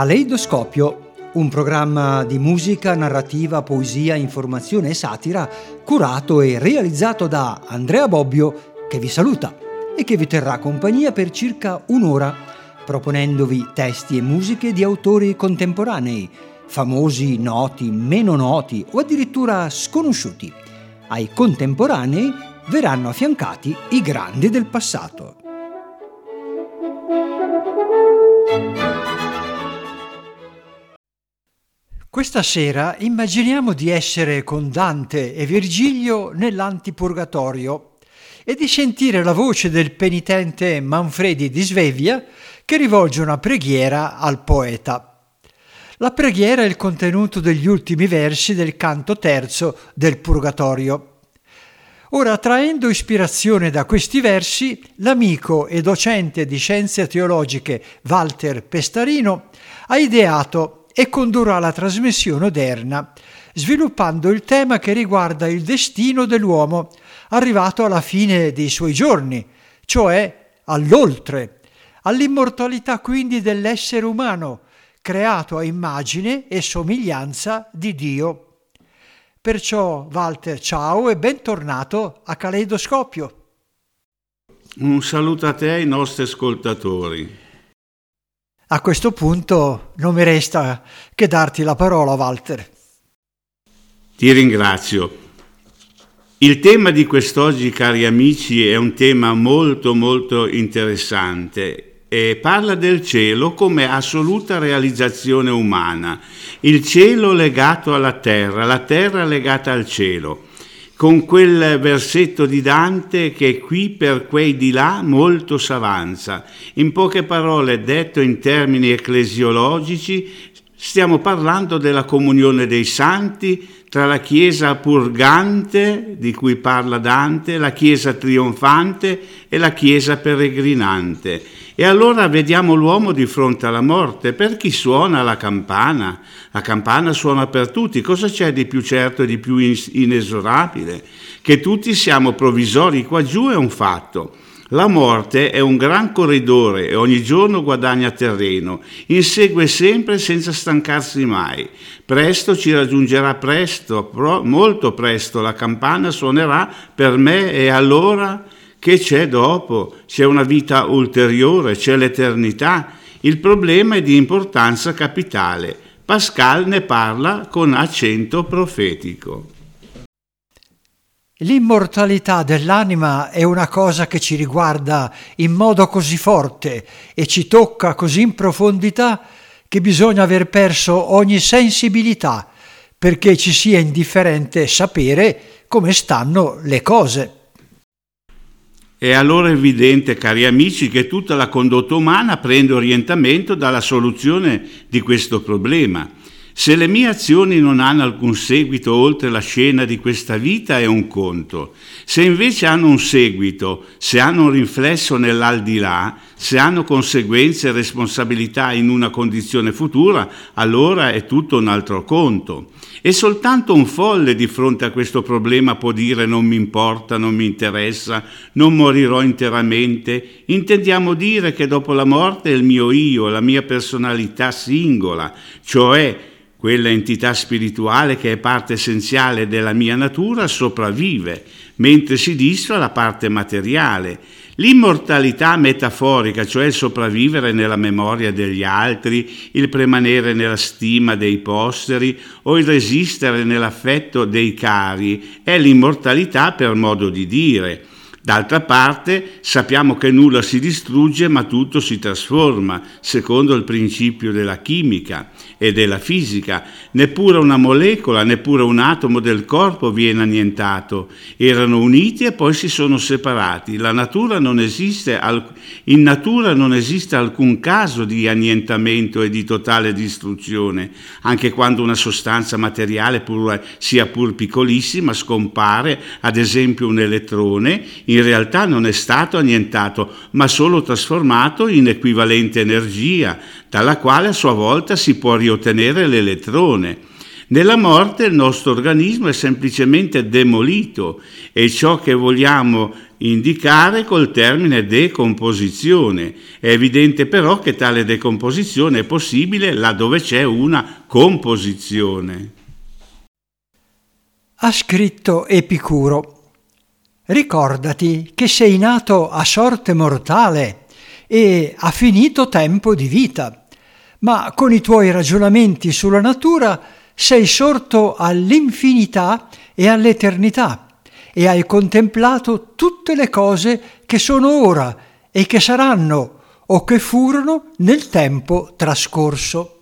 Caleidoscopio, un programma di musica, narrativa, poesia, informazione e satira curato e realizzato da Andrea Bobbio che vi saluta e che vi terrà compagnia per circa un'ora proponendovi testi e musiche di autori contemporanei, famosi, noti, meno noti o addirittura sconosciuti. Ai contemporanei verranno affiancati i grandi del passato. Questa sera immaginiamo di essere con Dante e Virgilio nell'antipurgatorio e di sentire la voce del penitente Manfredi di Svevia che rivolge una preghiera al poeta. La preghiera è il contenuto degli ultimi versi del canto terzo del Purgatorio. Ora, traendo ispirazione da questi versi, l'amico e docente di scienze teologiche Walter Pestarino ha ideato e condurrà la trasmissione odierna, sviluppando il tema che riguarda il destino dell'uomo, arrivato alla fine dei suoi giorni, cioè all'oltre, all'immortalità quindi dell'essere umano, creato a immagine e somiglianza di Dio. Perciò, Walter, ciao e bentornato a Caleidoscopio. Un saluto a te e ai nostri ascoltatori. A questo punto non mi resta che darti la parola, Walter. Ti ringrazio. Il tema di quest'oggi, cari amici, è un tema molto molto interessante e parla del cielo come assoluta realizzazione umana, il cielo legato alla terra, la terra legata al cielo, con quel versetto di Dante che qui per quei di là molto s'avanza. In poche parole, detto in termini ecclesiologici, stiamo parlando della comunione dei santi, tra la Chiesa purgante, di cui parla Dante, la Chiesa trionfante e la Chiesa peregrinante. E allora vediamo l'uomo di fronte alla morte. Per chi suona la campana? La campana suona per tutti. Cosa c'è di più certo e di più inesorabile? Che tutti siamo provvisori qua giù è un fatto. La morte è un gran corridore e ogni giorno guadagna terreno, insegue sempre senza stancarsi mai. Presto ci raggiungerà presto, molto presto la campana suonerà per me e allora che c'è dopo? C'è una vita ulteriore, c'è l'eternità. Il problema è di importanza capitale. Pascal ne parla con accento profetico. L'immortalità dell'anima è una cosa che ci riguarda in modo così forte e ci tocca così in profondità che bisogna aver perso ogni sensibilità perché ci sia indifferente sapere come stanno le cose. È allora evidente, cari amici, che tutta la condotta umana prende orientamento dalla soluzione di questo problema. Se le mie azioni non hanno alcun seguito oltre la scena di questa vita è un conto. Se invece hanno un seguito, se hanno un riflesso nell'aldilà, se hanno conseguenze e responsabilità in una condizione futura, allora è tutto un altro conto. E soltanto un folle di fronte a questo problema può dire non mi importa, non mi interessa, non morirò interamente. Intendiamo dire che dopo la morte il mio io, la mia personalità singola, cioè quella entità spirituale che è parte essenziale della mia natura sopravvive, mentre si distra la parte materiale. L'immortalità metaforica, cioè il sopravvivere nella memoria degli altri, il premanere nella stima dei posteri o il resistere nell'affetto dei cari, è l'immortalità per modo di dire. D'altra parte sappiamo che nulla si distrugge ma tutto si trasforma, secondo il principio della chimica e della fisica. Neppure una molecola, neppure un atomo del corpo viene annientato. Erano uniti e poi si sono separati. Natura esiste, in natura non esiste alcun caso di annientamento e di totale distruzione. Anche quando una sostanza materiale, pur, sia pur piccolissima, scompare, ad esempio un elettrone, in realtà non è stato annientato, ma solo trasformato in equivalente energia, dalla quale a sua volta si può riottenere l'elettrone. Nella morte il nostro organismo è semplicemente demolito e ciò che vogliamo indicare col termine decomposizione. È evidente però che tale decomposizione è possibile laddove c'è una composizione. Ha scritto Epicuro. Ricordati che sei nato a sorte mortale e a finito tempo di vita, ma con i tuoi ragionamenti sulla natura sei sorto all'infinità e all'eternità e hai contemplato tutte le cose che sono ora e che saranno o che furono nel tempo trascorso.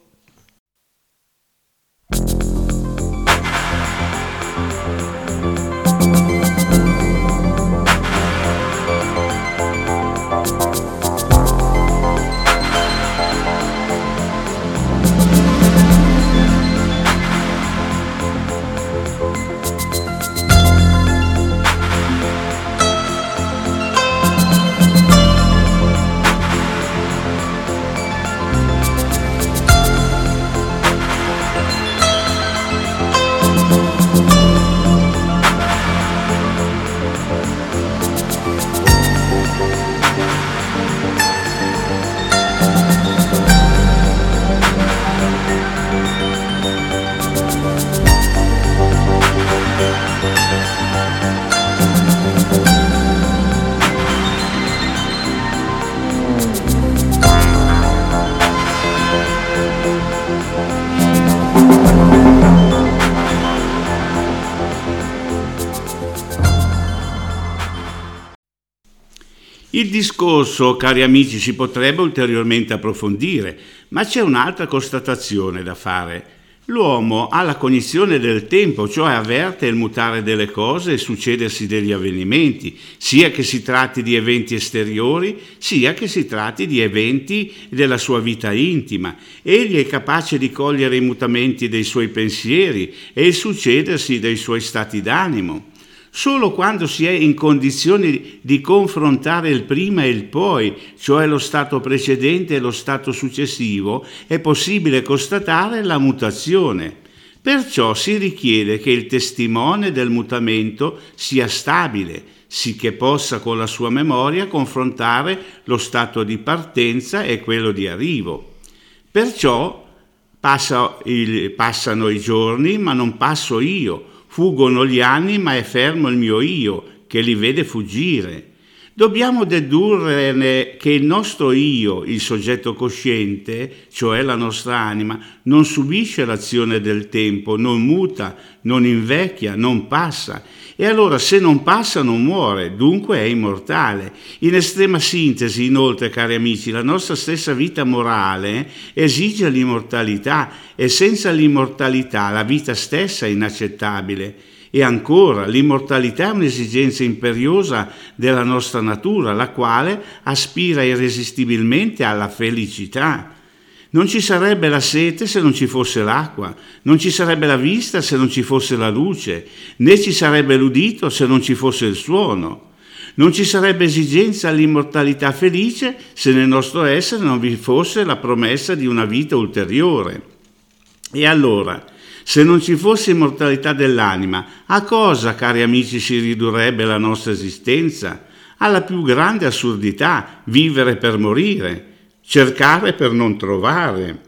Il discorso, cari amici, si potrebbe ulteriormente approfondire, ma c'è un'altra constatazione da fare. L'uomo ha la cognizione del tempo, cioè avverte il mutare delle cose e succedersi degli avvenimenti, sia che si tratti di eventi esteriori, sia che si tratti di eventi della sua vita intima. Egli è capace di cogliere i mutamenti dei suoi pensieri e il succedersi dei suoi stati d'animo. Solo quando si è in condizioni di confrontare il prima e il poi, cioè lo stato precedente e lo stato successivo, è possibile constatare la mutazione. Perciò si richiede che il testimone del mutamento sia stabile, sì che possa con la sua memoria confrontare lo stato di partenza e quello di arrivo. Perciò passa il, passano i giorni, ma non passo io, Fuggono gli anni, ma è fermo il mio io, che li vede fuggire. Dobbiamo dedurre che il nostro io, il soggetto cosciente, cioè la nostra anima, non subisce l'azione del tempo, non muta, non invecchia, non passa e allora se non passa non muore, dunque è immortale. In estrema sintesi, inoltre, cari amici, la nostra stessa vita morale esige l'immortalità e senza l'immortalità la vita stessa è inaccettabile. E ancora, l'immortalità è un'esigenza imperiosa della nostra natura, la quale aspira irresistibilmente alla felicità. Non ci sarebbe la sete se non ci fosse l'acqua, non ci sarebbe la vista se non ci fosse la luce, né ci sarebbe l'udito se non ci fosse il suono. Non ci sarebbe esigenza all'immortalità felice se nel nostro essere non vi fosse la promessa di una vita ulteriore. E allora, se non ci fosse immortalità dell'anima, a cosa, cari amici, si ridurrebbe la nostra esistenza? Alla più grande assurdità, vivere per morire cercare per non trovare,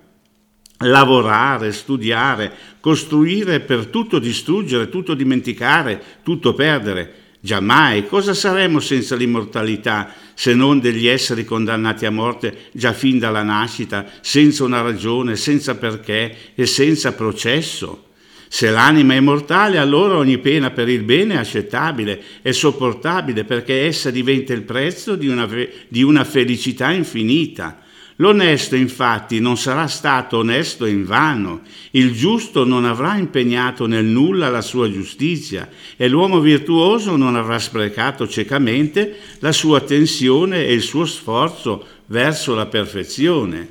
lavorare, studiare, costruire per tutto distruggere, tutto dimenticare, tutto perdere. Giammai cosa saremmo senza l'immortalità se non degli esseri condannati a morte già fin dalla nascita, senza una ragione, senza perché e senza processo? Se l'anima è immortale, allora ogni pena per il bene è accettabile e sopportabile perché essa diventa il prezzo di una, di una felicità infinita. L'onesto infatti non sarà stato onesto in vano, il giusto non avrà impegnato nel nulla la sua giustizia e l'uomo virtuoso non avrà sprecato ciecamente la sua attenzione e il suo sforzo verso la perfezione.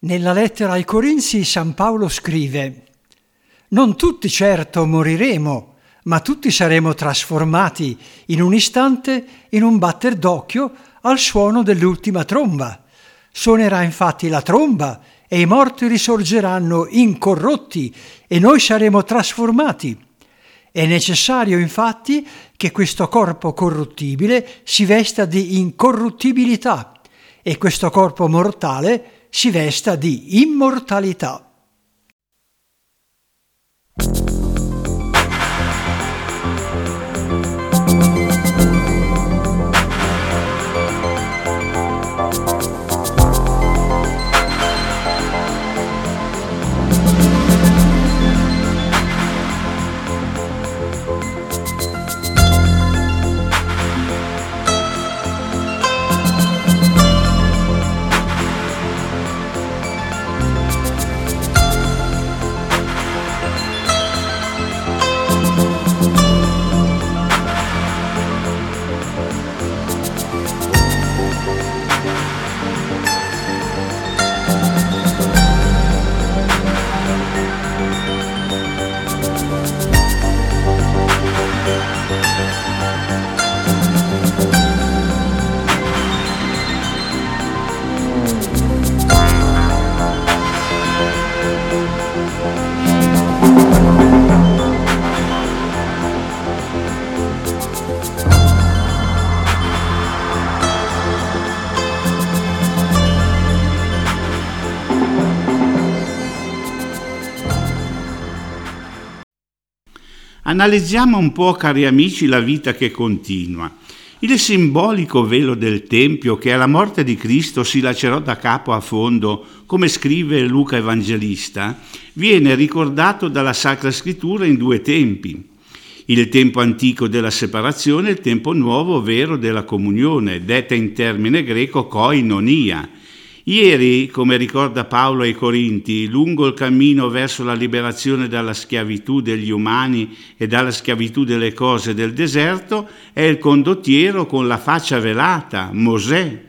Nella lettera ai Corinzi San Paolo scrive Non tutti certo moriremo, ma tutti saremo trasformati in un istante, in un batter d'occhio, al suono dell'ultima tromba Suonerà infatti la tromba e i morti risorgeranno incorrotti e noi saremo trasformati. È necessario infatti che questo corpo corruttibile si vesta di incorruttibilità e questo corpo mortale si vesta di immortalità. Analizziamo un po', cari amici, la vita che continua. Il simbolico velo del Tempio che alla morte di Cristo si lacerò da capo a fondo, come scrive Luca Evangelista, viene ricordato dalla Sacra Scrittura in due tempi. Il tempo antico della separazione e il tempo nuovo vero della comunione, detta in termine greco koinonia, Ieri, come ricorda Paolo ai Corinti, lungo il cammino verso la liberazione dalla schiavitù degli umani e dalla schiavitù delle cose del deserto, è il condottiero con la faccia velata, Mosè.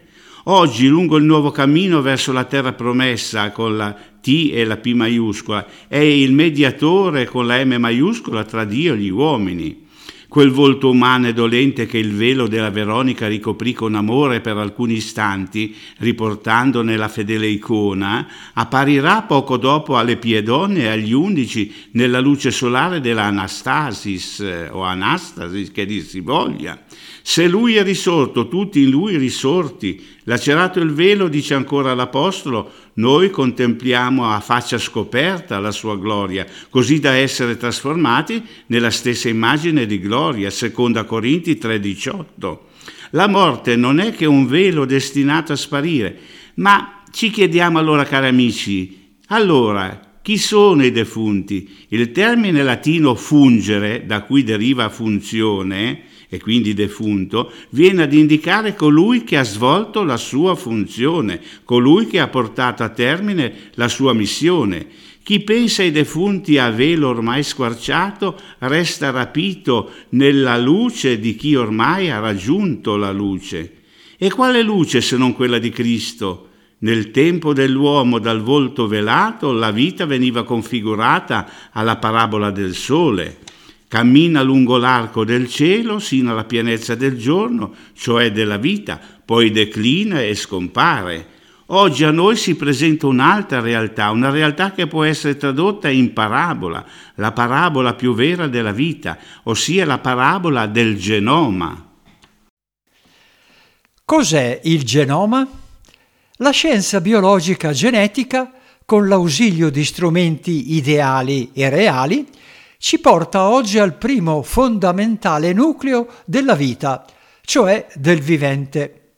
Oggi, lungo il nuovo cammino verso la terra promessa, con la T e la P maiuscola, è il mediatore con la M maiuscola tra Dio e gli uomini. Quel volto umano e dolente che il velo della Veronica ricoprì con amore per alcuni istanti, riportandone la fedele icona, apparirà poco dopo alle piedonne e agli undici nella luce solare della Anastasis eh, o Anastasis che dir si voglia. Se lui è risorto, tutti in lui risorti, lacerato il velo, dice ancora l'Apostolo, noi contempliamo a faccia scoperta la sua gloria, così da essere trasformati nella stessa immagine di gloria, seconda Corinti 3:18. La morte non è che un velo destinato a sparire, ma ci chiediamo allora, cari amici, allora chi sono i defunti? Il termine latino fungere, da cui deriva funzione, e quindi defunto, viene ad indicare colui che ha svolto la sua funzione, colui che ha portato a termine la sua missione. Chi pensa ai defunti a velo ormai squarciato resta rapito nella luce di chi ormai ha raggiunto la luce. E quale luce se non quella di Cristo? Nel tempo dell'uomo dal volto velato la vita veniva configurata alla parabola del sole. Cammina lungo l'arco del cielo sino alla pienezza del giorno, cioè della vita, poi declina e scompare. Oggi a noi si presenta un'altra realtà, una realtà che può essere tradotta in parabola, la parabola più vera della vita, ossia la parabola del genoma. Cos'è il genoma? La scienza biologica genetica, con l'ausilio di strumenti ideali e reali, ci porta oggi al primo fondamentale nucleo della vita, cioè del vivente.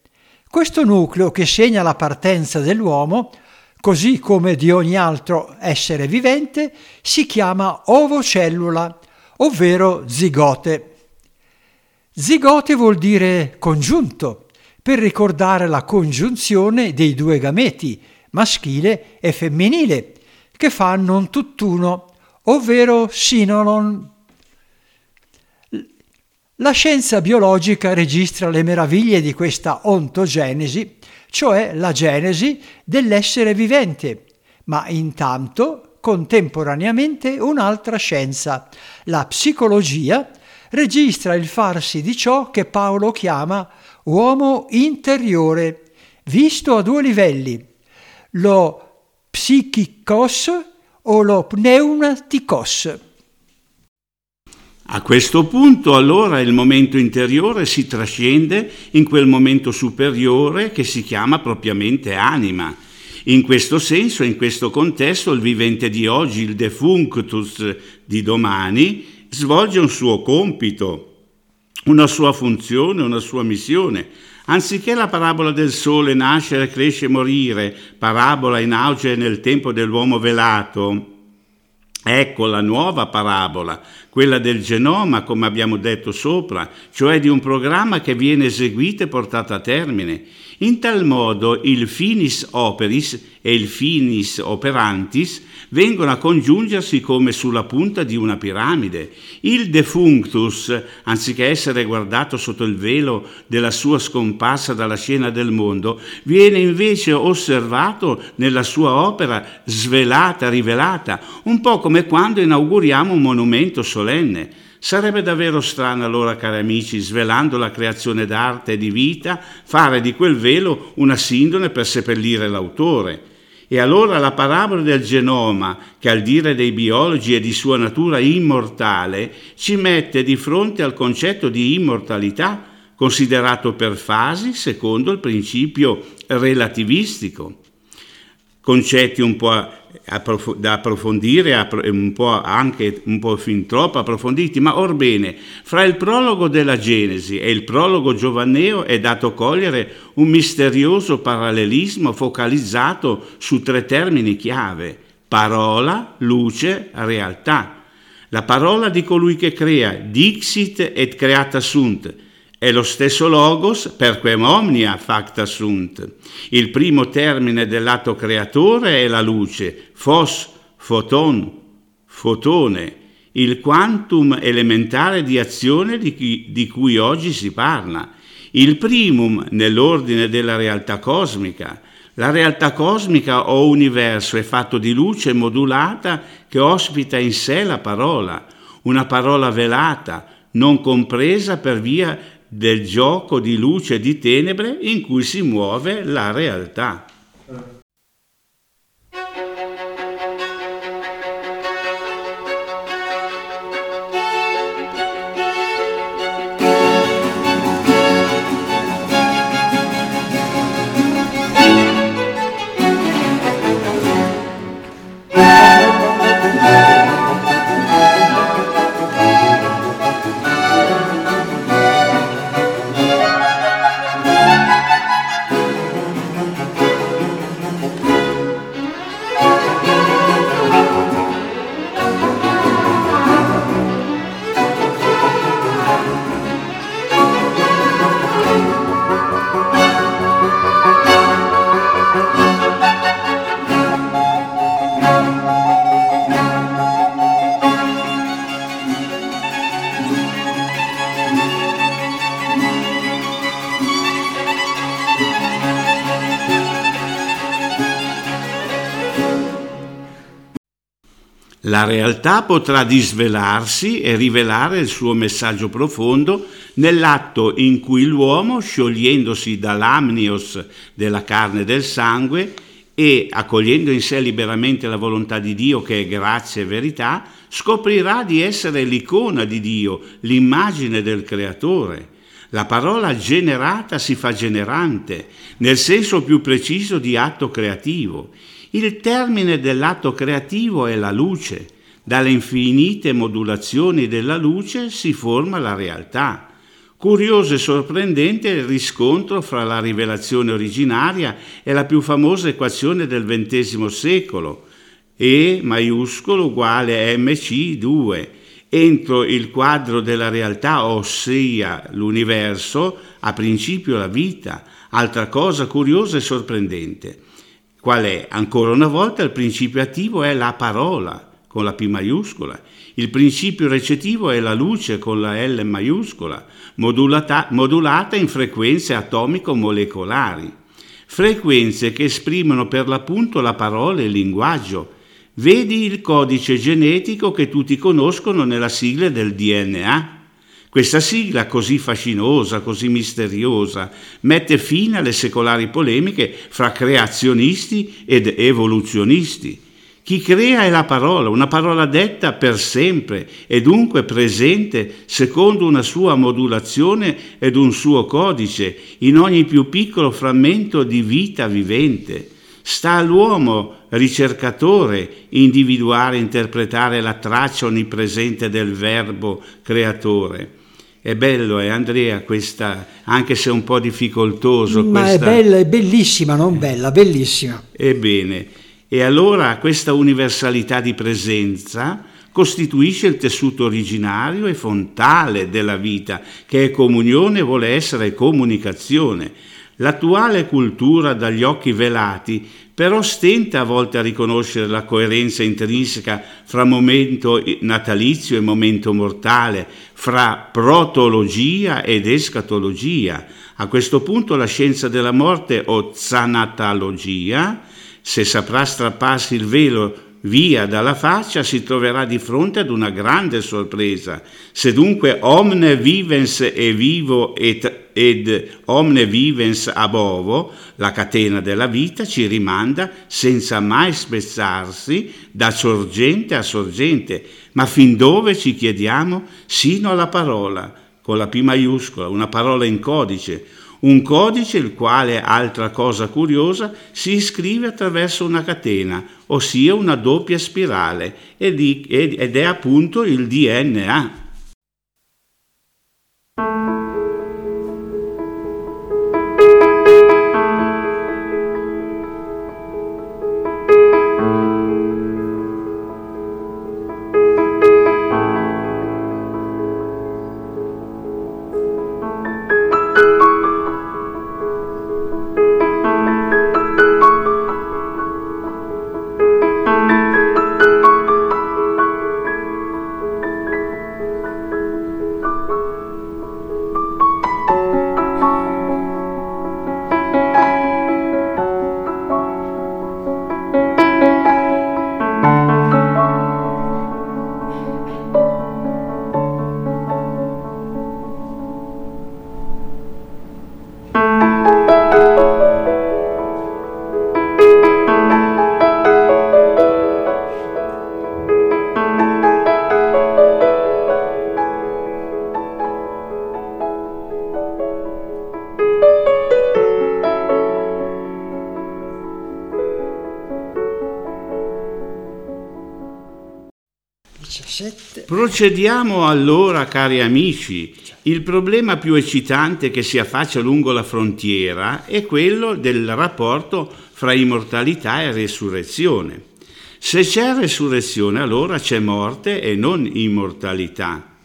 Questo nucleo che segna la partenza dell'uomo, così come di ogni altro essere vivente, si chiama ovocellula, ovvero zigote. Zigote vuol dire congiunto per ricordare la congiunzione dei due gameti, maschile e femminile, che fanno un tutt'uno, ovvero sinolon. La scienza biologica registra le meraviglie di questa ontogenesi, cioè la genesi dell'essere vivente, ma intanto contemporaneamente un'altra scienza, la psicologia, registra il farsi di ciò che Paolo chiama uomo interiore, visto a due livelli, lo psichikos o lo pneumatikos. A questo punto allora il momento interiore si trascende in quel momento superiore che si chiama propriamente anima. In questo senso, in questo contesto, il vivente di oggi, il defunctus di domani, svolge un suo compito, una sua funzione, una sua missione. Anziché la parabola del sole nascere, cresce, morire, parabola in auge nel tempo dell'uomo velato, Ecco la nuova parabola, quella del genoma, come abbiamo detto sopra, cioè di un programma che viene eseguito e portato a termine. In tal modo il finis operis e il finis operantis vengono a congiungersi come sulla punta di una piramide. Il defunctus, anziché essere guardato sotto il velo della sua scomparsa dalla scena del mondo, viene invece osservato nella sua opera svelata, rivelata, un po' come quando inauguriamo un monumento solenne. Sarebbe davvero strano allora, cari amici, svelando la creazione d'arte e di vita, fare di quel velo una sindone per seppellire l'autore. E allora la parabola del genoma, che al dire dei biologi è di sua natura immortale, ci mette di fronte al concetto di immortalità, considerato per fasi secondo il principio relativistico. Concetti un po' da approfondire, un po' anche un po' fin troppo approfonditi, ma orbene, fra il prologo della Genesi e il prologo giovanneo è dato cogliere un misterioso parallelismo focalizzato su tre termini chiave, parola, luce, realtà. La parola di colui che crea, dixit et creata sunt, è lo stesso logos per quem omnia facta sunt. Il primo termine dell'atto creatore è la luce, fos, foton, fotone, il quantum elementare di azione di cui, di cui oggi si parla. Il primum nell'ordine della realtà cosmica. La realtà cosmica o universo è fatto di luce modulata che ospita in sé la parola, una parola velata, non compresa per via del gioco di luce e di tenebre in cui si muove la realtà. La realtà potrà disvelarsi e rivelare il suo messaggio profondo nell'atto in cui l'uomo, sciogliendosi dall'amnios della carne e del sangue e accogliendo in sé liberamente la volontà di Dio che è grazia e verità, scoprirà di essere l'icona di Dio, l'immagine del Creatore. La parola generata si fa generante, nel senso più preciso di atto creativo. Il termine dell'atto creativo è la luce. Dalle infinite modulazioni della luce si forma la realtà. Curioso e sorprendente il riscontro fra la rivelazione originaria e la più famosa equazione del XX secolo, E maiuscolo uguale MC2, entro il quadro della realtà, ossia l'universo, a principio la vita, altra cosa curiosa e sorprendente. Qual è? Ancora una volta il principio attivo è la parola con la P maiuscola, il principio recettivo è la luce con la L maiuscola, modulata, modulata in frequenze atomico-molecolari, frequenze che esprimono per l'appunto la parola e il linguaggio. Vedi il codice genetico che tutti conoscono nella sigla del DNA. Questa sigla così fascinosa, così misteriosa, mette fine alle secolari polemiche fra creazionisti ed evoluzionisti. Chi crea è la parola, una parola detta per sempre e dunque presente secondo una sua modulazione ed un suo codice in ogni più piccolo frammento di vita vivente. Sta all'uomo, ricercatore, individuare e interpretare la traccia onnipresente del verbo creatore. È bello, eh, Andrea, questa, anche se un po' difficoltoso. Ma questa... è bella, è bellissima, non bella, bellissima. Ebbene, e allora questa universalità di presenza costituisce il tessuto originario e fontale della vita, che è comunione vuole essere comunicazione. L'attuale cultura dagli occhi velati però stenta a volte a riconoscere la coerenza intrinseca fra momento natalizio e momento mortale, fra protologia ed escatologia. A questo punto la scienza della morte o zanatologia se saprà strapparsi il velo via dalla faccia, si troverà di fronte ad una grande sorpresa. Se dunque omne vivens e vivo et, ed omne vivens abovo, la catena della vita ci rimanda senza mai spezzarsi da sorgente a sorgente, ma fin dove ci chiediamo? Sino alla parola, con la P maiuscola, una parola in codice, un codice il quale, altra cosa curiosa, si iscrive attraverso una catena, ossia una doppia spirale, ed è appunto il DNA. Procediamo allora, cari amici. Il problema più eccitante che si affaccia lungo la frontiera è quello del rapporto fra immortalità e resurrezione. Se c'è resurrezione, allora c'è morte e non immortalità.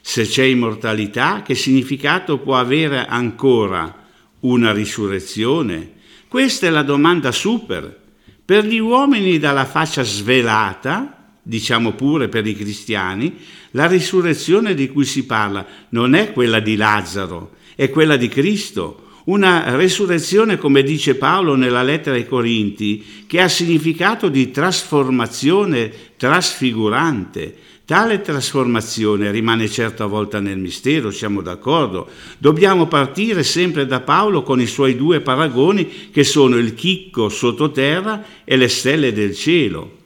Se c'è immortalità, che significato può avere ancora una risurrezione? Questa è la domanda super. Per gli uomini dalla faccia svelata, diciamo pure per i cristiani, la risurrezione di cui si parla non è quella di Lazzaro, è quella di Cristo. Una resurrezione, come dice Paolo nella lettera ai Corinti, che ha significato di trasformazione trasfigurante. Tale trasformazione rimane certo avvolta nel mistero, siamo d'accordo. Dobbiamo partire sempre da Paolo con i suoi due paragoni che sono il chicco sottoterra e le stelle del cielo.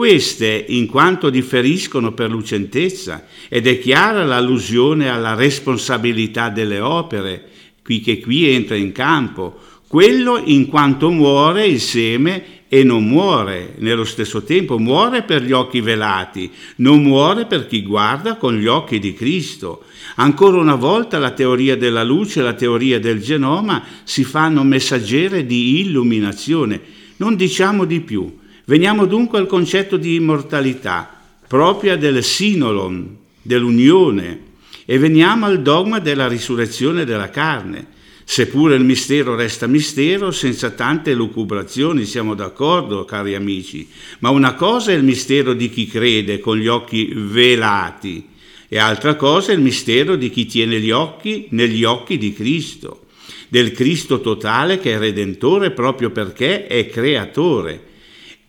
Queste, in quanto differiscono per lucentezza, ed è chiara l'allusione alla responsabilità delle opere, qui che qui entra in campo, quello in quanto muore il seme e non muore nello stesso tempo, muore per gli occhi velati, non muore per chi guarda con gli occhi di Cristo. Ancora una volta la teoria della luce e la teoria del genoma si fanno messaggere di illuminazione. Non diciamo di più. Veniamo dunque al concetto di immortalità, propria del sinolon, dell'unione, e veniamo al dogma della risurrezione della carne. Seppure il mistero resta mistero, senza tante lucubrazioni, siamo d'accordo, cari amici, ma una cosa è il mistero di chi crede con gli occhi velati e altra cosa è il mistero di chi tiene gli occhi negli occhi di Cristo, del Cristo totale che è redentore proprio perché è creatore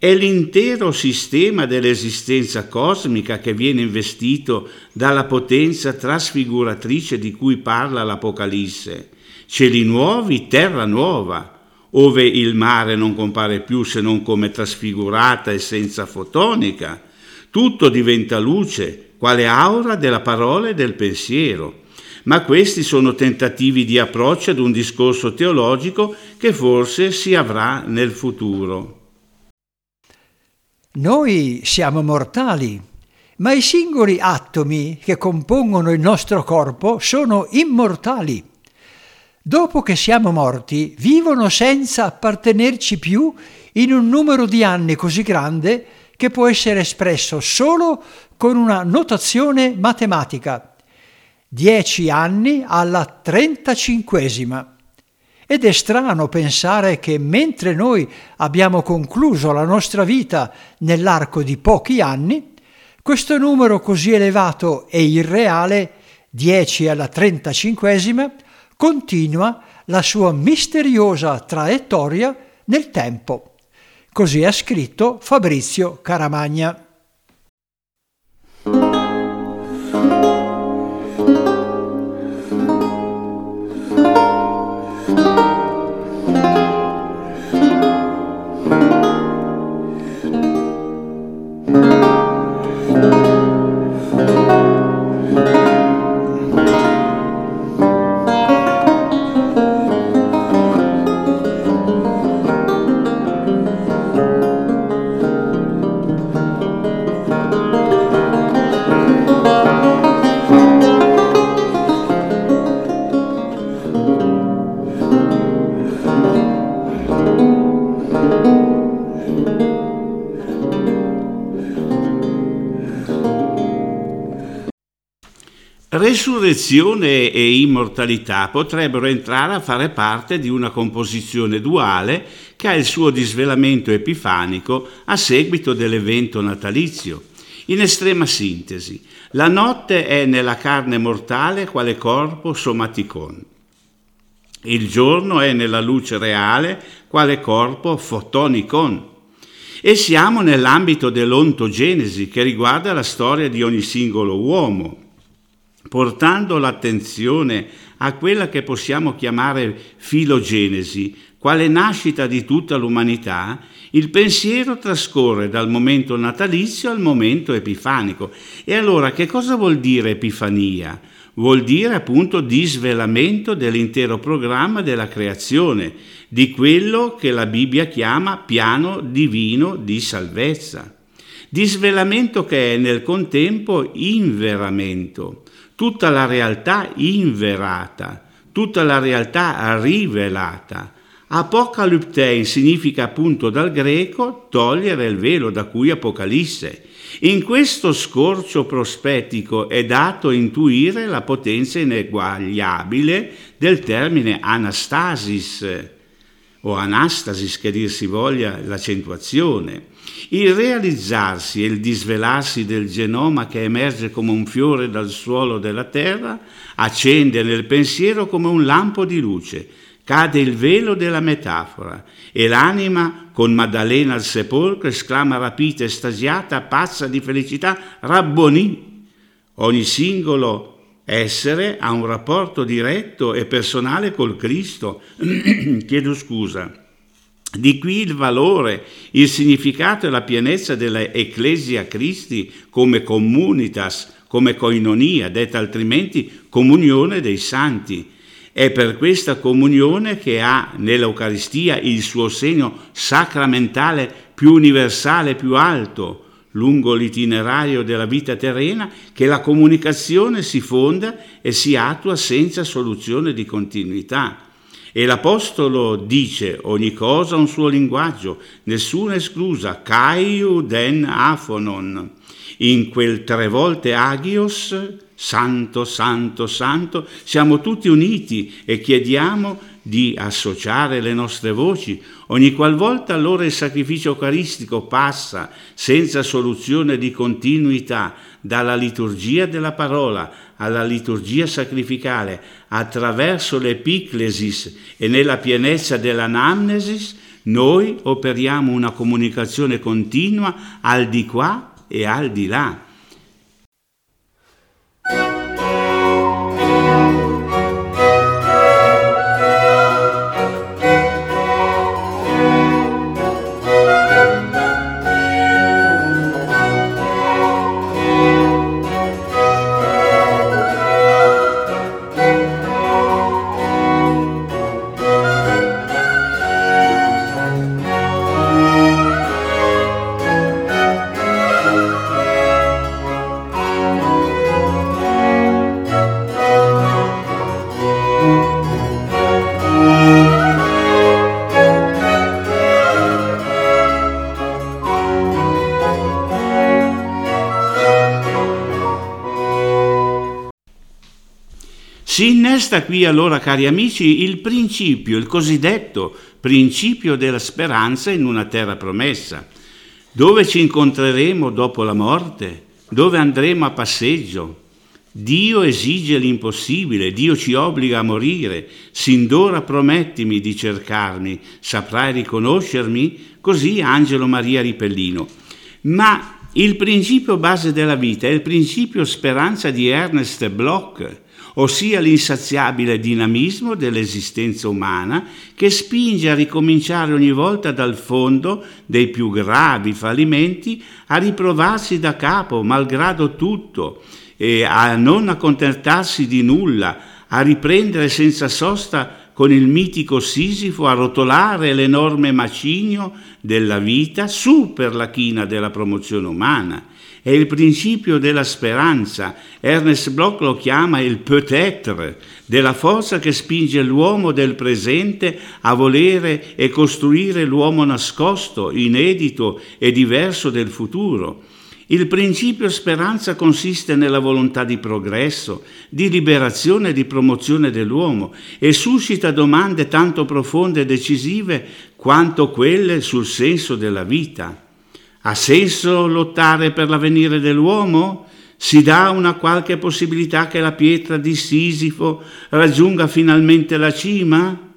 è l'intero sistema dell'esistenza cosmica che viene investito dalla potenza trasfiguratrice di cui parla l'Apocalisse. Cieli nuovi, terra nuova, ove il mare non compare più se non come trasfigurata e senza fotonica. Tutto diventa luce, quale aura della parola e del pensiero. Ma questi sono tentativi di approccio ad un discorso teologico che forse si avrà nel futuro. Noi siamo mortali, ma i singoli atomi che compongono il nostro corpo sono immortali. Dopo che siamo morti, vivono senza appartenerci più in un numero di anni così grande che può essere espresso solo con una notazione matematica. Dieci anni alla trentacinquesima. Ed è strano pensare che mentre noi abbiamo concluso la nostra vita nell'arco di pochi anni, questo numero così elevato e irreale, 10 alla 35esima, continua la sua misteriosa traiettoria nel tempo. Così ha scritto Fabrizio Caramagna. Resurrezione e immortalità potrebbero entrare a fare parte di una composizione duale che ha il suo disvelamento epifanico a seguito dell'evento natalizio. In estrema sintesi, la notte è nella carne mortale quale corpo somaticon. Il giorno è nella luce reale quale corpo fotonicon. E siamo nell'ambito dell'ontogenesi che riguarda la storia di ogni singolo uomo portando l'attenzione a quella che possiamo chiamare filogenesi, quale nascita di tutta l'umanità, il pensiero trascorre dal momento natalizio al momento epifanico. E allora che cosa vuol dire epifania? Vuol dire appunto disvelamento dell'intero programma della creazione, di quello che la Bibbia chiama piano divino di salvezza. Disvelamento che è nel contempo inveramento, tutta la realtà inverata, tutta la realtà rivelata. Apocalyptein significa appunto dal greco togliere il velo da cui Apocalisse. In questo scorcio prospettico è dato intuire la potenza ineguagliabile del termine anastasis o anastasis che dir si voglia l'accentuazione. Il realizzarsi e il disvelarsi del genoma che emerge come un fiore dal suolo della terra accende nel pensiero come un lampo di luce. Cade il velo della metafora e l'anima, con Maddalena al sepolcro, esclama rapita, estasiata, pazza di felicità, rabbonì. Ogni singolo essere ha un rapporto diretto e personale col Cristo. Chiedo scusa di qui il valore, il significato e la pienezza della Ecclesia Christi come communitas, come koinonia, detta altrimenti comunione dei santi. È per questa comunione che ha nell'Eucaristia il suo segno sacramentale più universale, più alto, lungo l'itinerario della vita terrena, che la comunicazione si fonda e si attua senza soluzione di continuità. E l'Apostolo dice ogni cosa un suo linguaggio, nessuna esclusa, Caiu den Aphonon. In quel tre volte Agios, santo, santo, santo, siamo tutti uniti e chiediamo di associare le nostre voci ogni qualvolta allora il sacrificio eucaristico passa senza soluzione di continuità dalla liturgia della parola alla liturgia sacrificale attraverso l'epiclesis e nella pienezza dell'anamnesis, noi operiamo una comunicazione continua al di qua e al di là Innesta qui allora, cari amici, il principio, il cosiddetto principio della speranza in una terra promessa. Dove ci incontreremo dopo la morte? Dove andremo a passeggio? Dio esige l'impossibile, Dio ci obbliga a morire. Sin d'ora promettimi di cercarmi, saprai riconoscermi? Così Angelo Maria Ripellino. Ma il principio base della vita è il principio speranza di Ernest Bloch, ossia l'insaziabile dinamismo dell'esistenza umana che spinge a ricominciare ogni volta dal fondo dei più gravi fallimenti, a riprovarsi da capo, malgrado tutto, e a non accontentarsi di nulla, a riprendere senza sosta con il mitico Sisifo a rotolare l'enorme macigno della vita su per la china della promozione umana. È il principio della speranza. Ernest Bloch lo chiama il peut-être, della forza che spinge l'uomo del presente a volere e costruire l'uomo nascosto, inedito e diverso del futuro. Il principio speranza consiste nella volontà di progresso, di liberazione e di promozione dell'uomo e suscita domande tanto profonde e decisive quanto quelle sul senso della vita. Ha senso lottare per l'avvenire dell'uomo? Si dà una qualche possibilità che la pietra di Sisifo raggiunga finalmente la cima?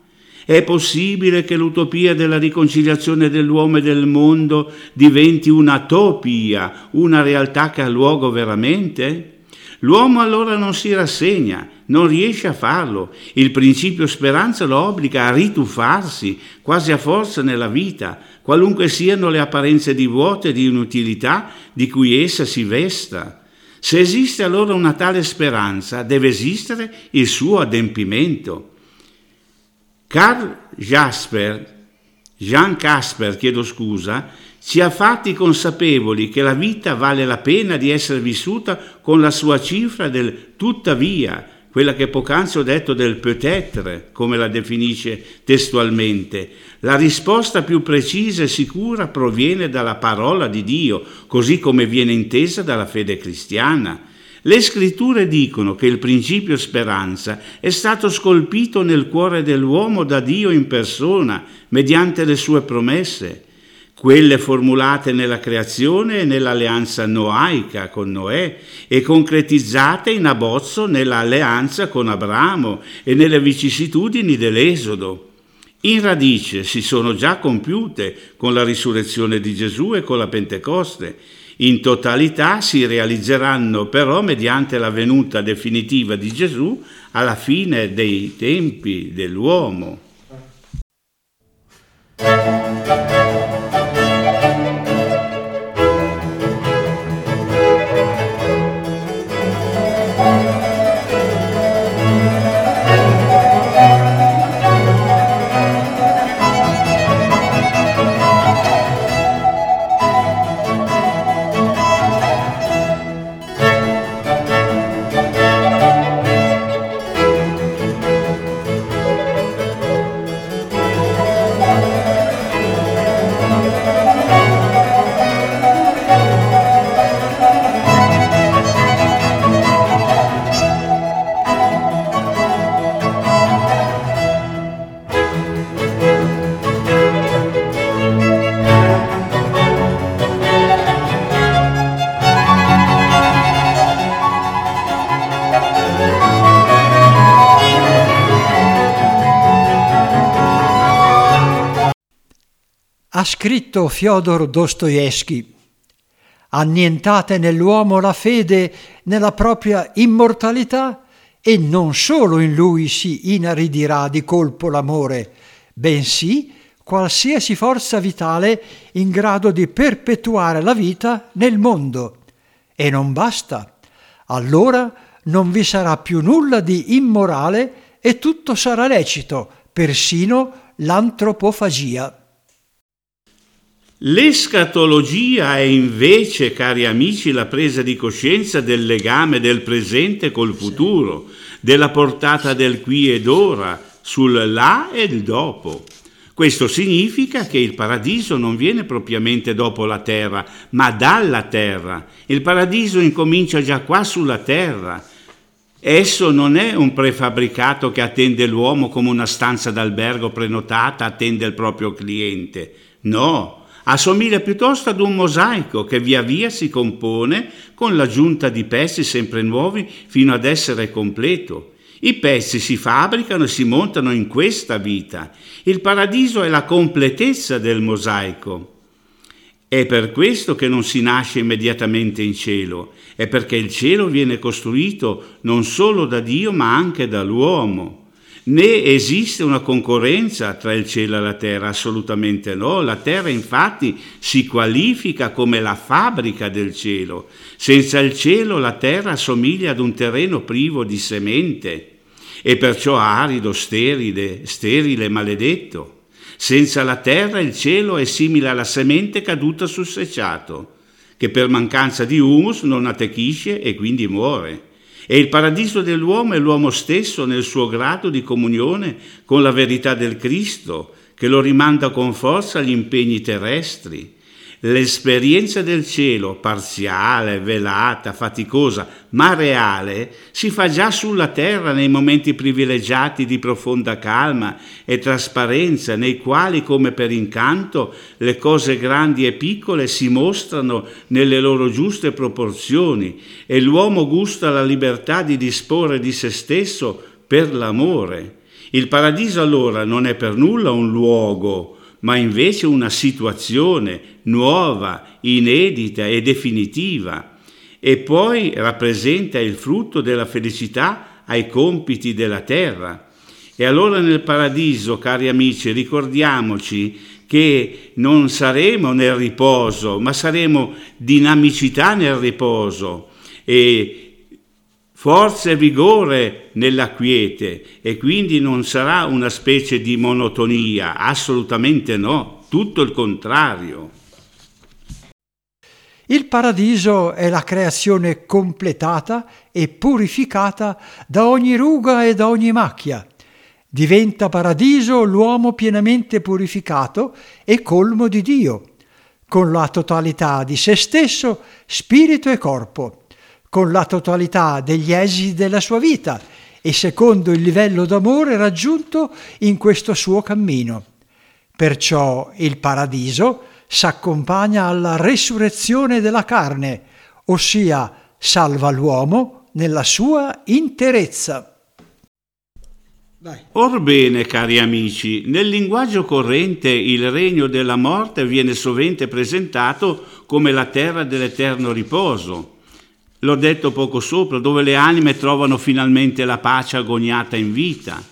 È possibile che l'utopia della riconciliazione dell'uomo e del mondo diventi una topia, una realtà che ha luogo veramente? L'uomo allora non si rassegna, non riesce a farlo. Il principio speranza lo obbliga a rituffarsi, quasi a forza nella vita, qualunque siano le apparenze di vuoto e di inutilità di cui essa si vesta. Se esiste allora una tale speranza, deve esistere il suo adempimento. Carl Jasper, Jean Casper, chiedo scusa, ci ha fatti consapevoli che la vita vale la pena di essere vissuta con la sua cifra del tuttavia, quella che poc'anzi ho detto del peut-être, come la definisce testualmente. La risposta più precisa e sicura proviene dalla parola di Dio, così come viene intesa dalla fede cristiana. Le scritture dicono che il principio speranza è stato scolpito nel cuore dell'uomo da Dio in persona, mediante le sue promesse, quelle formulate nella creazione e nell'alleanza noaica con Noè e concretizzate in abbozzo nell'alleanza con Abramo e nelle vicissitudini dell'Esodo. In radice si sono già compiute con la risurrezione di Gesù e con la Pentecoste in totalità si realizzeranno però mediante la venuta definitiva di Gesù alla fine dei tempi dell'uomo. Scritto Fyodor Dostoevsky. Annientate nell'uomo la fede nella propria immortalità e non solo in lui si inaridirà di colpo l'amore, bensì qualsiasi forza vitale in grado di perpetuare la vita nel mondo. E non basta. Allora non vi sarà più nulla di immorale e tutto sarà lecito, persino l'antropofagia. L'escatologia è invece, cari amici, la presa di coscienza del legame del presente col futuro, della portata del qui ed ora, sul là e il dopo. Questo significa che il paradiso non viene propriamente dopo la terra, ma dalla terra. Il paradiso incomincia già qua sulla terra Esso non è un prefabbricato che attende l'uomo come una stanza d'albergo prenotata attende il proprio cliente. No, assomiglia piuttosto ad un mosaico che via via si compone con l'aggiunta di pezzi sempre nuovi fino ad essere completo. I pezzi si fabbricano e si montano in questa vita. Il paradiso è la completezza del mosaico. È per questo che non si nasce immediatamente in cielo, è perché il cielo viene costruito non solo da Dio ma anche dall'uomo. Né esiste una concorrenza tra il cielo e la terra, assolutamente no. La terra infatti si qualifica come la fabbrica del cielo. Senza il cielo la terra assomiglia ad un terreno privo di semente e perciò arido, sterile, sterile, maledetto. Senza la terra il cielo è simile alla semente caduta sul secciato, che per mancanza di humus non attecchisce e quindi muore. E il paradiso dell'uomo è l'uomo stesso nel suo grado di comunione con la verità del Cristo, che lo rimanda con forza agli impegni terrestri L'esperienza del cielo, parziale, velata, faticosa, ma reale, si fa già sulla terra nei momenti privilegiati di profonda calma e trasparenza, nei quali, come per incanto, le cose grandi e piccole si mostrano nelle loro giuste proporzioni e l'uomo gusta la libertà di disporre di se stesso per l'amore. Il paradiso allora non è per nulla un luogo, ma invece una situazione nuova, inedita e definitiva, e poi rappresenta il frutto della felicità ai compiti della terra. E allora nel paradiso, cari amici, ricordiamoci che non saremo nel riposo, ma saremo dinamicità nel riposo e forza e vigore nella quiete e quindi non sarà una specie di monotonia, assolutamente no, tutto il contrario. Il paradiso è la creazione completata e purificata da ogni ruga e da ogni macchia. Diventa paradiso l'uomo pienamente purificato e colmo di Dio, con la totalità di se stesso, spirito e corpo con la totalità degli esiti della sua vita e secondo il livello d'amore raggiunto in questo suo cammino. Perciò il paradiso s'accompagna alla resurrezione della carne, ossia salva l'uomo nella sua interezza. Orbene, cari amici, nel linguaggio corrente il regno della morte viene sovente presentato come la terra dell'eterno riposo l'ho detto poco sopra, dove le anime trovano finalmente la pace agoniata in vita.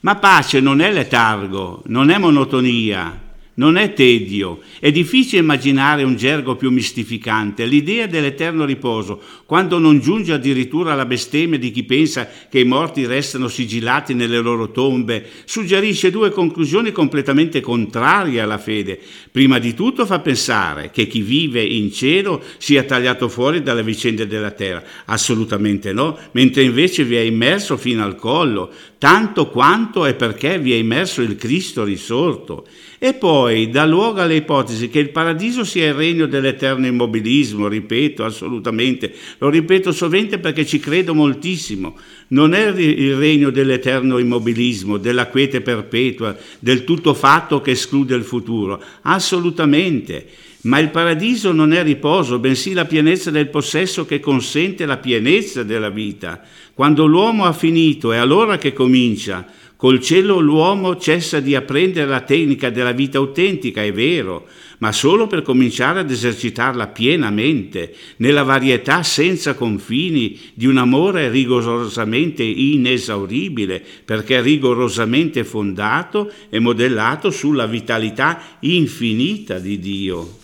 Ma pace non è letargo, non è monotonia, non è tedio, è difficile immaginare un gergo più mistificante, l'idea dell'eterno riposo, quando non giunge addirittura alla bestemmia di chi pensa che i morti restano sigillati nelle loro tombe, suggerisce due conclusioni completamente contrarie alla fede. Prima di tutto fa pensare che chi vive in cielo sia tagliato fuori dalle vicende della terra, assolutamente no, mentre invece vi è immerso fino al collo, tanto quanto è perché vi è immerso il Cristo risorto. E poi dà luogo alle ipotesi che il paradiso sia il regno dell'eterno immobilismo, ripeto assolutamente, lo ripeto sovente perché ci credo moltissimo, non è il regno dell'eterno immobilismo, della quiete perpetua, del tutto fatto che esclude il futuro, assolutamente. Ma il paradiso non è riposo, bensì la pienezza del possesso che consente la pienezza della vita. Quando l'uomo ha finito è allora che comincia. Col cielo l'uomo cessa di apprendere la tecnica della vita autentica, è vero, ma solo per cominciare ad esercitarla pienamente, nella varietà senza confini di un amore rigorosamente inesauribile, perché rigorosamente fondato e modellato sulla vitalità infinita di Dio.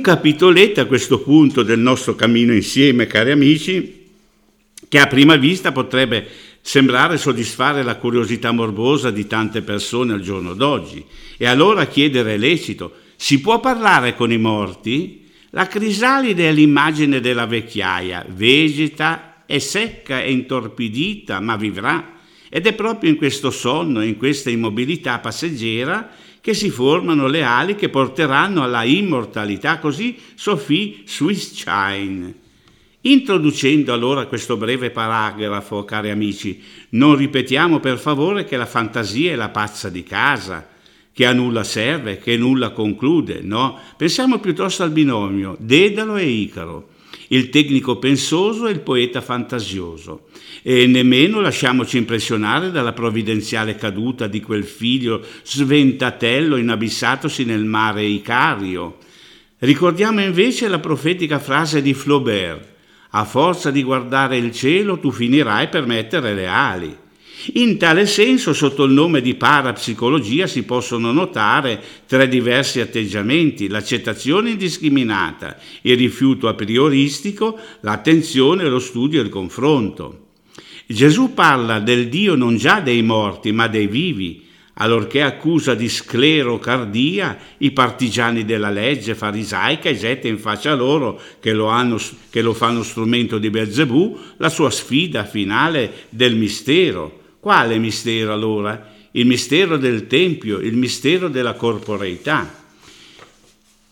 Capitoletto a questo punto del nostro cammino insieme, cari amici, che a prima vista potrebbe sembrare soddisfare la curiosità morbosa di tante persone al giorno d'oggi. E allora chiedere è lecito, si può parlare con i morti? La crisalide è l'immagine della vecchiaia, vegeta, è secca e intorpidita, ma vivrà. Ed è proprio in questo sonno, in questa immobilità passeggera, che si formano le ali che porteranno alla immortalità, così Sophie Swisschain. Introducendo allora questo breve paragrafo, cari amici, non ripetiamo per favore che la fantasia è la pazza di casa, che a nulla serve, che nulla conclude, no? Pensiamo piuttosto al binomio Dedalo e Icaro, il tecnico pensoso e il poeta fantasioso. E nemmeno lasciamoci impressionare dalla provvidenziale caduta di quel figlio sventatello inabissatosi nel mare Icario. Ricordiamo invece la profetica frase di Flaubert, a forza di guardare il cielo tu finirai per mettere le ali. In tale senso, sotto il nome di parapsicologia si possono notare tre diversi atteggiamenti, l'accettazione indiscriminata, il rifiuto a prioristico, l'attenzione, lo studio e il confronto. Gesù parla del Dio non già dei morti, ma dei vivi, allorché accusa di sclerocardia i partigiani della legge farisaica e getta in faccia loro, che lo, hanno, che lo fanno strumento di Belzebù, la sua sfida finale del mistero. Quale mistero allora? Il mistero del Tempio, il mistero della corporeità.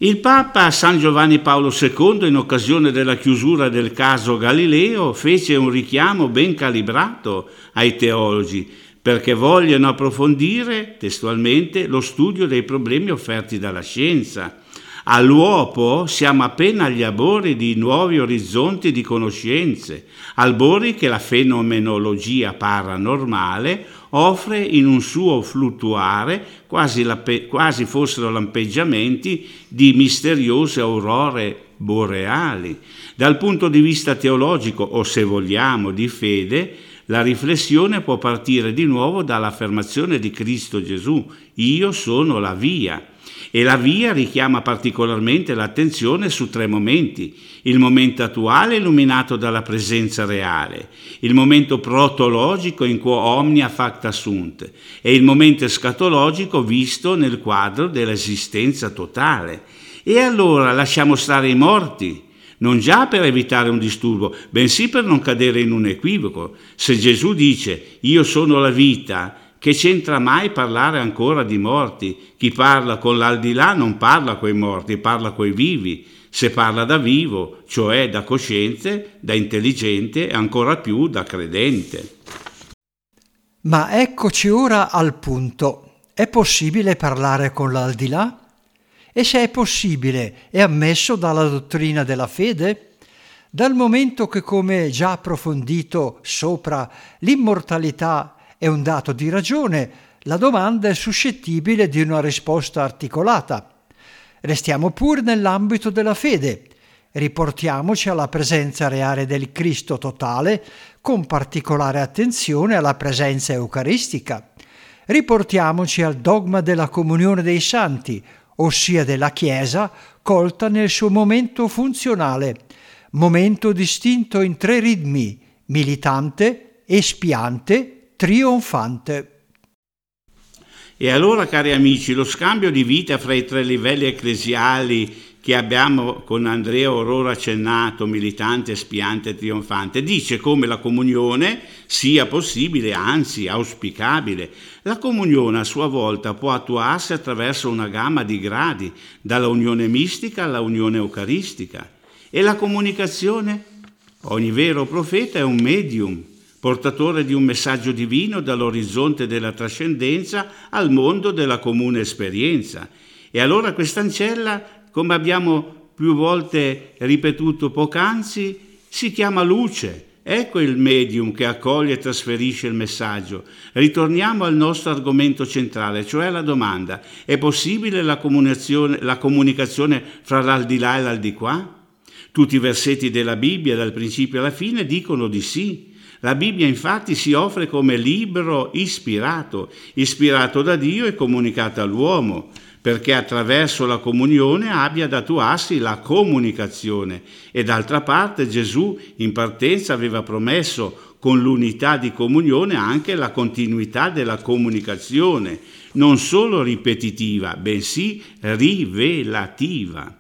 Il Papa San Giovanni Paolo II, in occasione della chiusura del caso Galileo, fece un richiamo ben calibrato ai teologi perché vogliono approfondire testualmente lo studio dei problemi offerti dalla scienza. All'uopo siamo appena agli albori di nuovi orizzonti di conoscenze, albori che la fenomenologia paranormale offre in un suo fluttuare, quasi, quasi fossero lampeggiamenti di misteriose aurore boreali. Dal punto di vista teologico, o se vogliamo di fede, la riflessione può partire di nuovo dall'affermazione di Cristo Gesù, io sono la via. E la via richiama particolarmente l'attenzione su tre momenti. Il momento attuale illuminato dalla presenza reale, il momento protologico in quo omnia facta sunt e il momento escatologico visto nel quadro dell'esistenza totale. E allora lasciamo stare i morti, non già per evitare un disturbo, bensì per non cadere in un equivoco. Se Gesù dice io sono la vita, che c'entra mai parlare ancora di morti? Chi parla con l'aldilà non parla coi morti, parla coi vivi. Se parla da vivo, cioè da cosciente, da intelligente e ancora più da credente. Ma eccoci ora al punto. È possibile parlare con l'aldilà? E se è possibile, è ammesso dalla dottrina della fede? Dal momento che, come già approfondito sopra, l'immortalità è un dato di ragione, la domanda è suscettibile di una risposta articolata. Restiamo pure nell'ambito della fede. Riportiamoci alla presenza reale del Cristo totale, con particolare attenzione alla presenza eucaristica. Riportiamoci al dogma della comunione dei santi, ossia della Chiesa, colta nel suo momento funzionale, momento distinto in tre ritmi, militante, espiante, trionfante. E allora, cari amici, lo scambio di vita fra i tre livelli ecclesiali che abbiamo con Andrea Aurora accennato, militante, spiante e trionfante, dice come la comunione sia possibile, anzi auspicabile. La comunione a sua volta può attuarsi attraverso una gamma di gradi, dalla unione mistica alla unione eucaristica. E la comunicazione? Ogni vero profeta è un medium, portatore di un messaggio divino dall'orizzonte della trascendenza al mondo della comune esperienza. E allora quest'ancella come abbiamo più volte ripetuto poc'anzi, si chiama luce. Ecco il medium che accoglie e trasferisce il messaggio. Ritorniamo al nostro argomento centrale, cioè la domanda, è possibile la la comunicazione fra l'aldilà e l'aldilà? Tutti i versetti della Bibbia, dal principio alla fine, dicono di sì. La Bibbia infatti si offre come libro ispirato, ispirato da Dio e comunicato all'uomo. perché attraverso la comunione abbia ad attuarsi la comunicazione e d'altra parte Gesù in partenza aveva promesso con l'unità di comunione anche la continuità della comunicazione, non solo ripetitiva, bensì rivelativa.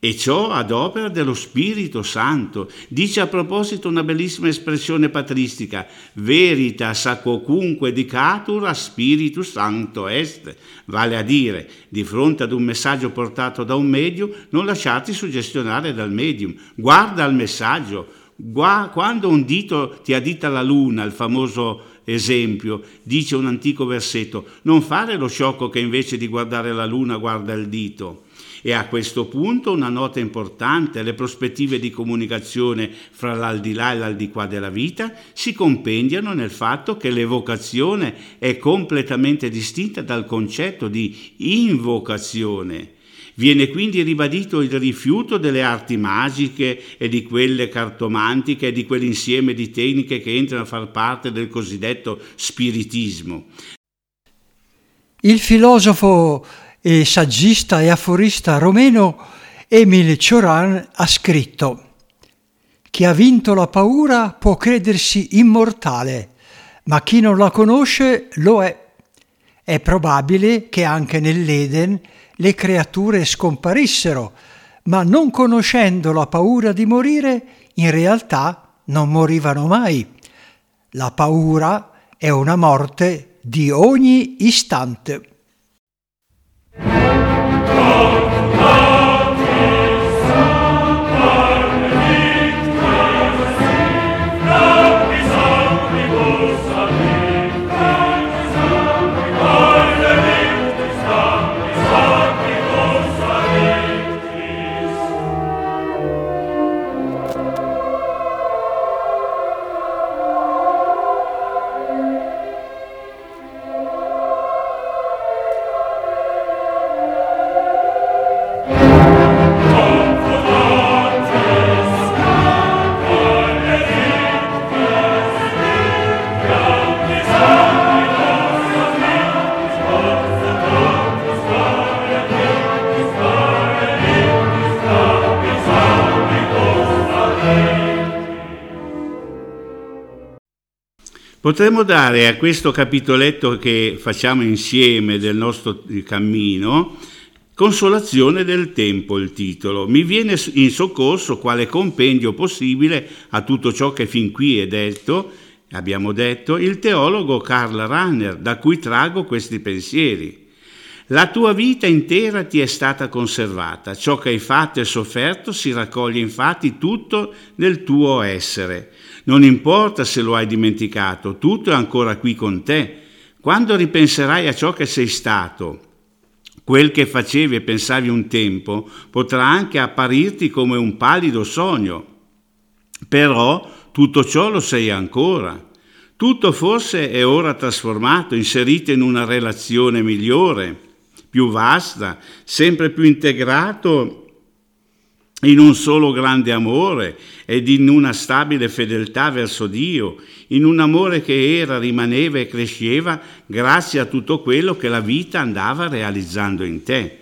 E ciò ad opera dello Spirito Santo. Dice a proposito una bellissima espressione patristica, veritas a quocunque dicatur a Spiritus Santo est, vale a dire, di fronte ad un messaggio portato da un medium, non lasciarti suggestionare dal medium, guarda il messaggio, Gua, quando un dito ti addita la luna, il famoso esempio, dice un antico versetto, non fare lo sciocco che invece di guardare la luna guarda il dito. E a questo punto una nota importante, le prospettive di comunicazione fra l'aldilà e l'aldilà della vita si compendiano nel fatto che l'evocazione è completamente distinta dal concetto di invocazione Viene quindi ribadito il rifiuto delle arti magiche e di quelle cartomantiche e di quell'insieme di tecniche che entrano a far parte del cosiddetto spiritismo. Il filosofo e saggista e aforista romeno Emile Cioran ha scritto Chi ha vinto la paura può credersi immortale, ma chi non la conosce lo è. È probabile che anche nell'Eden le creature scomparissero, ma non conoscendo la paura di morire, in realtà non morivano mai. La paura è una morte di ogni istante. Bye. Potremmo dare a questo capitoletto che facciamo insieme del nostro cammino Consolazione del tempo il titolo. Mi viene in soccorso quale compendio possibile a tutto ciò che fin qui è detto, abbiamo detto, il teologo Karl Rahner, da cui trago questi pensieri. La tua vita intera ti è stata conservata, ciò che hai fatto e sofferto si raccoglie infatti tutto nel tuo essere. Non importa se lo hai dimenticato, tutto è ancora qui con te. Quando ripenserai a ciò che sei stato, quel che facevi e pensavi un tempo, potrà anche apparirti come un pallido sogno. Però tutto ciò lo sei ancora. Tutto forse è ora trasformato, inserito in una relazione migliore, più vasta, sempre più integrato in un solo grande amore ed in una stabile fedeltà verso Dio, in un amore che era, rimaneva e cresceva grazie a tutto quello che la vita andava realizzando in te.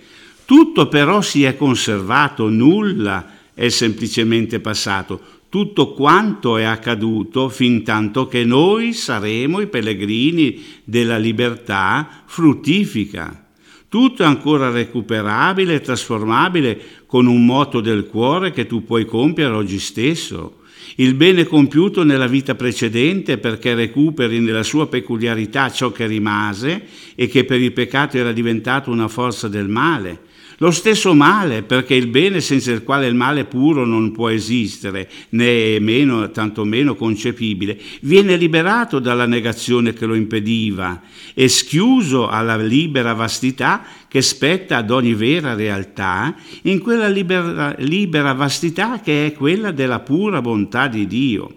Tutto però si è conservato, nulla è semplicemente passato, tutto quanto è accaduto fin tanto che noi saremo i pellegrini della libertà fruttifica. Tutto è ancora recuperabile e trasformabile con un moto del cuore che tu puoi compiere oggi stesso. Il bene compiuto nella vita precedente perché recuperi nella sua peculiarità ciò che rimase e che per il peccato era diventato una forza del male lo stesso male, perché il bene senza il quale il male puro non può esistere, né è meno, tantomeno concepibile, viene liberato dalla negazione che lo impediva e schiuso alla libera vastità che spetta ad ogni vera realtà, in quella libera, libera vastità che è quella della pura bontà di Dio.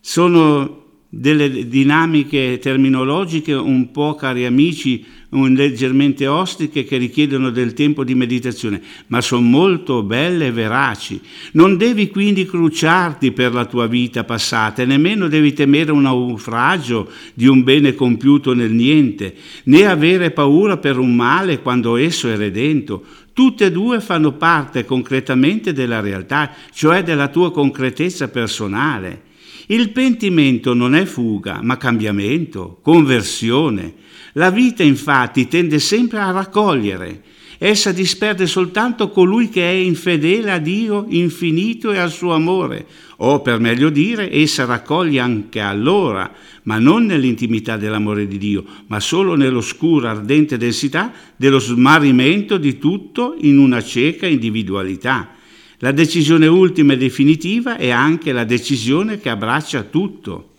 Sono delle dinamiche terminologiche un po', cari amici, leggermente ostiche che richiedono del tempo di meditazione, ma sono molto belle e veraci. Non devi quindi cruciarti per la tua vita passata e nemmeno devi temere un naufragio di un bene compiuto nel niente, né avere paura per un male quando esso è redento. Tutte e due fanno parte concretamente della realtà, cioè della tua concretezza personale. Il pentimento non è fuga, ma cambiamento, conversione. La vita infatti tende sempre a raccogliere. Essa disperde soltanto colui che è infedele a Dio infinito e al suo amore, o per meglio dire, essa raccoglie anche allora, ma non nell'intimità dell'amore di Dio, ma solo nell'oscura ardente densità dello smarrimento di tutto in una cieca individualità. La decisione ultima e definitiva è anche la decisione che abbraccia tutto.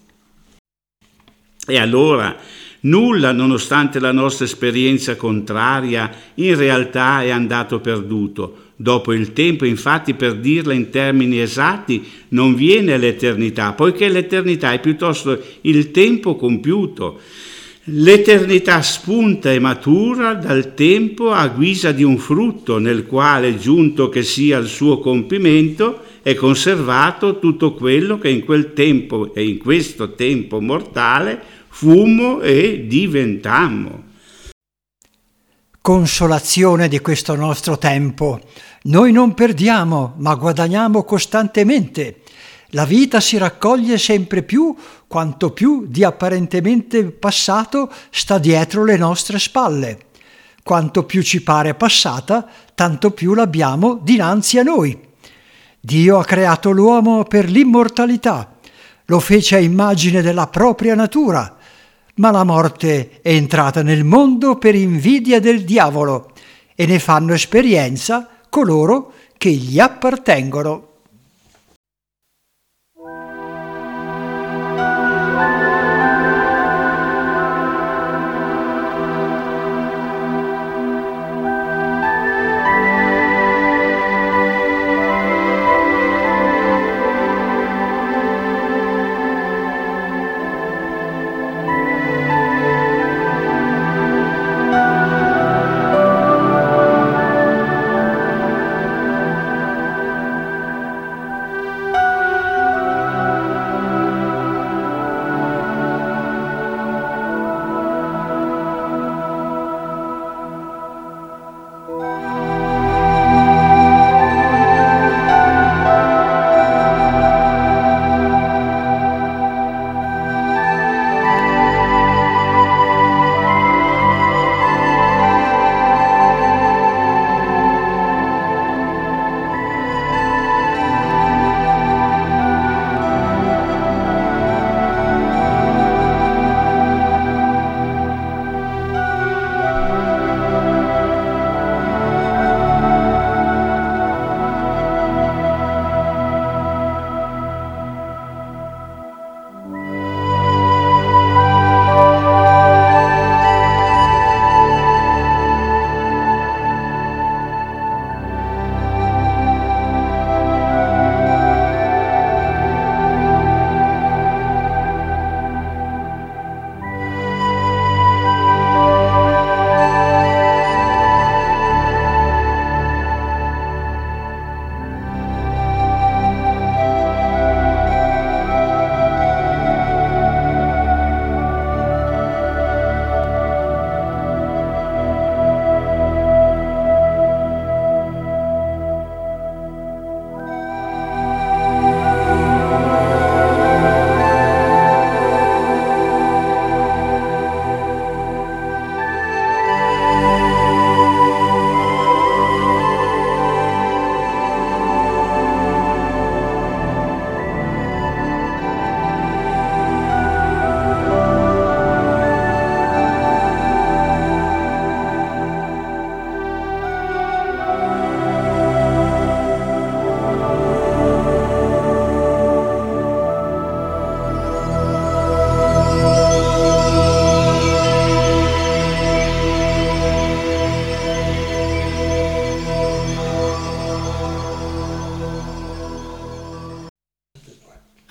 E allora nulla, nonostante la nostra esperienza contraria, in realtà è andato perduto. Dopo il tempo, infatti, per dirla in termini esatti, non viene l'eternità, poiché l'eternità è piuttosto il tempo compiuto. L'eternità spunta e matura dal tempo a guisa di un frutto nel quale, giunto che sia il suo compimento, è conservato tutto quello che in quel tempo e in questo tempo mortale fummo e diventammo. Consolazione di questo nostro tempo. Noi non perdiamo, ma guadagniamo costantemente la vita si raccoglie sempre più quanto più di apparentemente passato sta dietro le nostre spalle. Quanto più ci pare passata, tanto più l'abbiamo dinanzi a noi. Dio ha creato l'uomo per l'immortalità, lo fece a immagine della propria natura, ma la morte è entrata nel mondo per invidia del diavolo e ne fanno esperienza coloro che gli appartengono.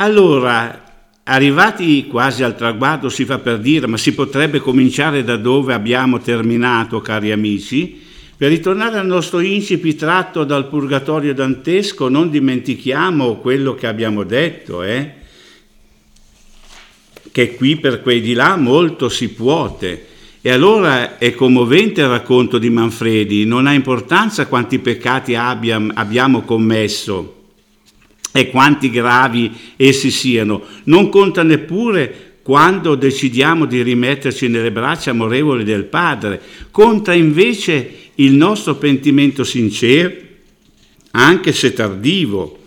Allora, Arrivati quasi al traguardo si fa per dire, ma si potrebbe cominciare da dove abbiamo terminato, cari amici? Per ritornare al nostro incipit tratto dal purgatorio dantesco, non dimentichiamo quello che abbiamo detto, eh? che qui per quei di là molto si puote. E allora è commovente il racconto di Manfredi, non ha importanza quanti peccati abbiam, abbiamo commesso e quanti gravi essi siano, non conta neppure quando decidiamo di rimetterci nelle braccia amorevoli del Padre, conta invece il nostro pentimento sincero, anche se tardivo.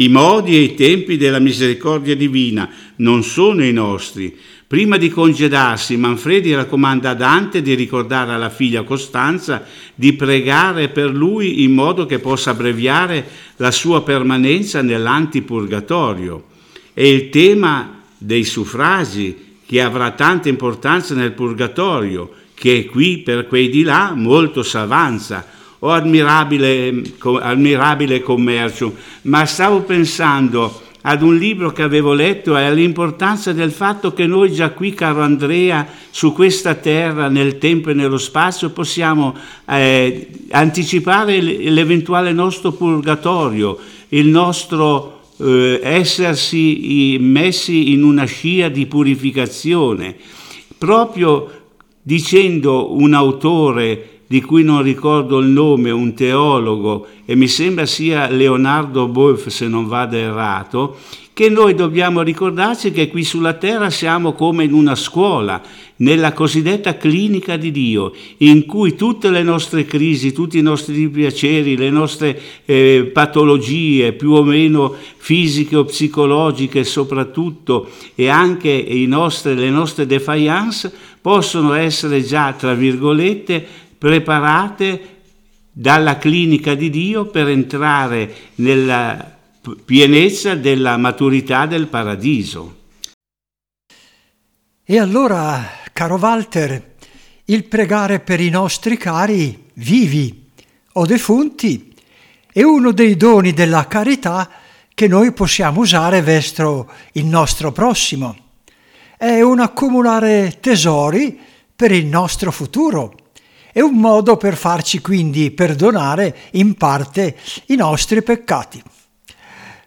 I modi e i tempi della misericordia divina non sono i nostri, Prima di congedarsi, Manfredi raccomanda a Dante di ricordare alla figlia Costanza di pregare per lui in modo che possa abbreviare la sua permanenza nell'antipurgatorio. È il tema dei suffragi che avrà tanta importanza nel purgatorio, che qui per quei di là molto s'avanza. O ammirabile, ammirabile commercio, ma stavo pensando ad un libro che avevo letto e all'importanza del fatto che noi già qui, caro Andrea, su questa terra, nel tempo e nello spazio, possiamo eh, anticipare l'eventuale nostro purgatorio, il nostro eh, essersi messi in una scia di purificazione. Proprio dicendo un autore di cui non ricordo il nome, un teologo, e mi sembra sia Leonardo Boeuf se non vada errato, che noi dobbiamo ricordarci che qui sulla terra siamo come in una scuola, nella cosiddetta clinica di Dio, in cui tutte le nostre crisi, tutti i nostri piaceri, le nostre eh, patologie più o meno fisiche o psicologiche soprattutto, e anche nostre, le nostre defiance possono essere già, tra virgolette, preparate dalla clinica di Dio per entrare nella pienezza della maturità del paradiso. E allora, caro Walter, il pregare per i nostri cari vivi o defunti è uno dei doni della carità che noi possiamo usare verso il nostro prossimo. È un accumulare tesori per il nostro futuro è un modo per farci quindi perdonare in parte i nostri peccati.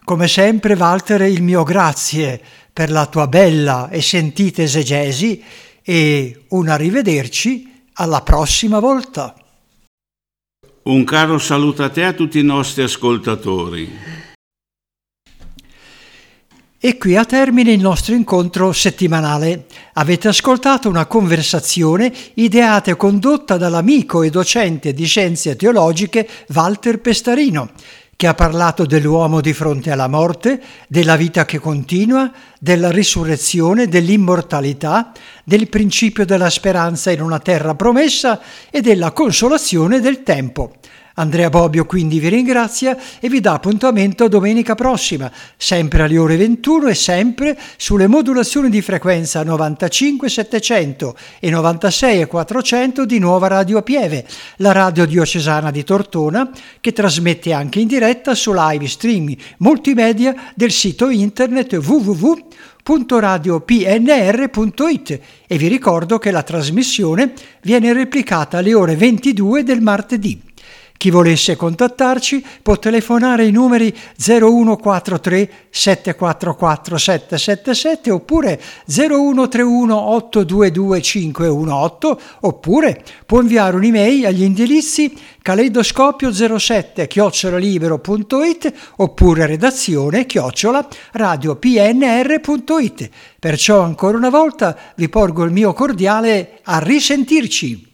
Come sempre, Walter, il mio grazie per la tua bella e sentita esegesi e un arrivederci alla prossima volta. Un caro saluto a te e a tutti i nostri ascoltatori. E qui a termine il nostro incontro settimanale. Avete ascoltato una conversazione ideata e condotta dall'amico e docente di scienze teologiche Walter Pestarino, che ha parlato dell'uomo di fronte alla morte, della vita che continua, della risurrezione, dell'immortalità, del principio della speranza in una terra promessa e della consolazione del tempo. Andrea Bobbio quindi vi ringrazia e vi dà appuntamento domenica prossima, sempre alle ore 21 e sempre sulle modulazioni di frequenza 95 700 e 96 400 di Nuova Radio Pieve, la radio diocesana di Tortona che trasmette anche in diretta su live streaming multimedia del sito internet www.radiopnr.it e vi ricordo che la trasmissione viene replicata alle ore 22 del martedì. Chi volesse contattarci può telefonare ai numeri 0143 744 777 oppure 0131 822 518 oppure può inviare un'email agli indirizzi caleidoscopio 07 chiocciolalibero.it oppure redazione chiocciola radiopnr.it. Perciò ancora una volta vi porgo il mio cordiale a risentirci.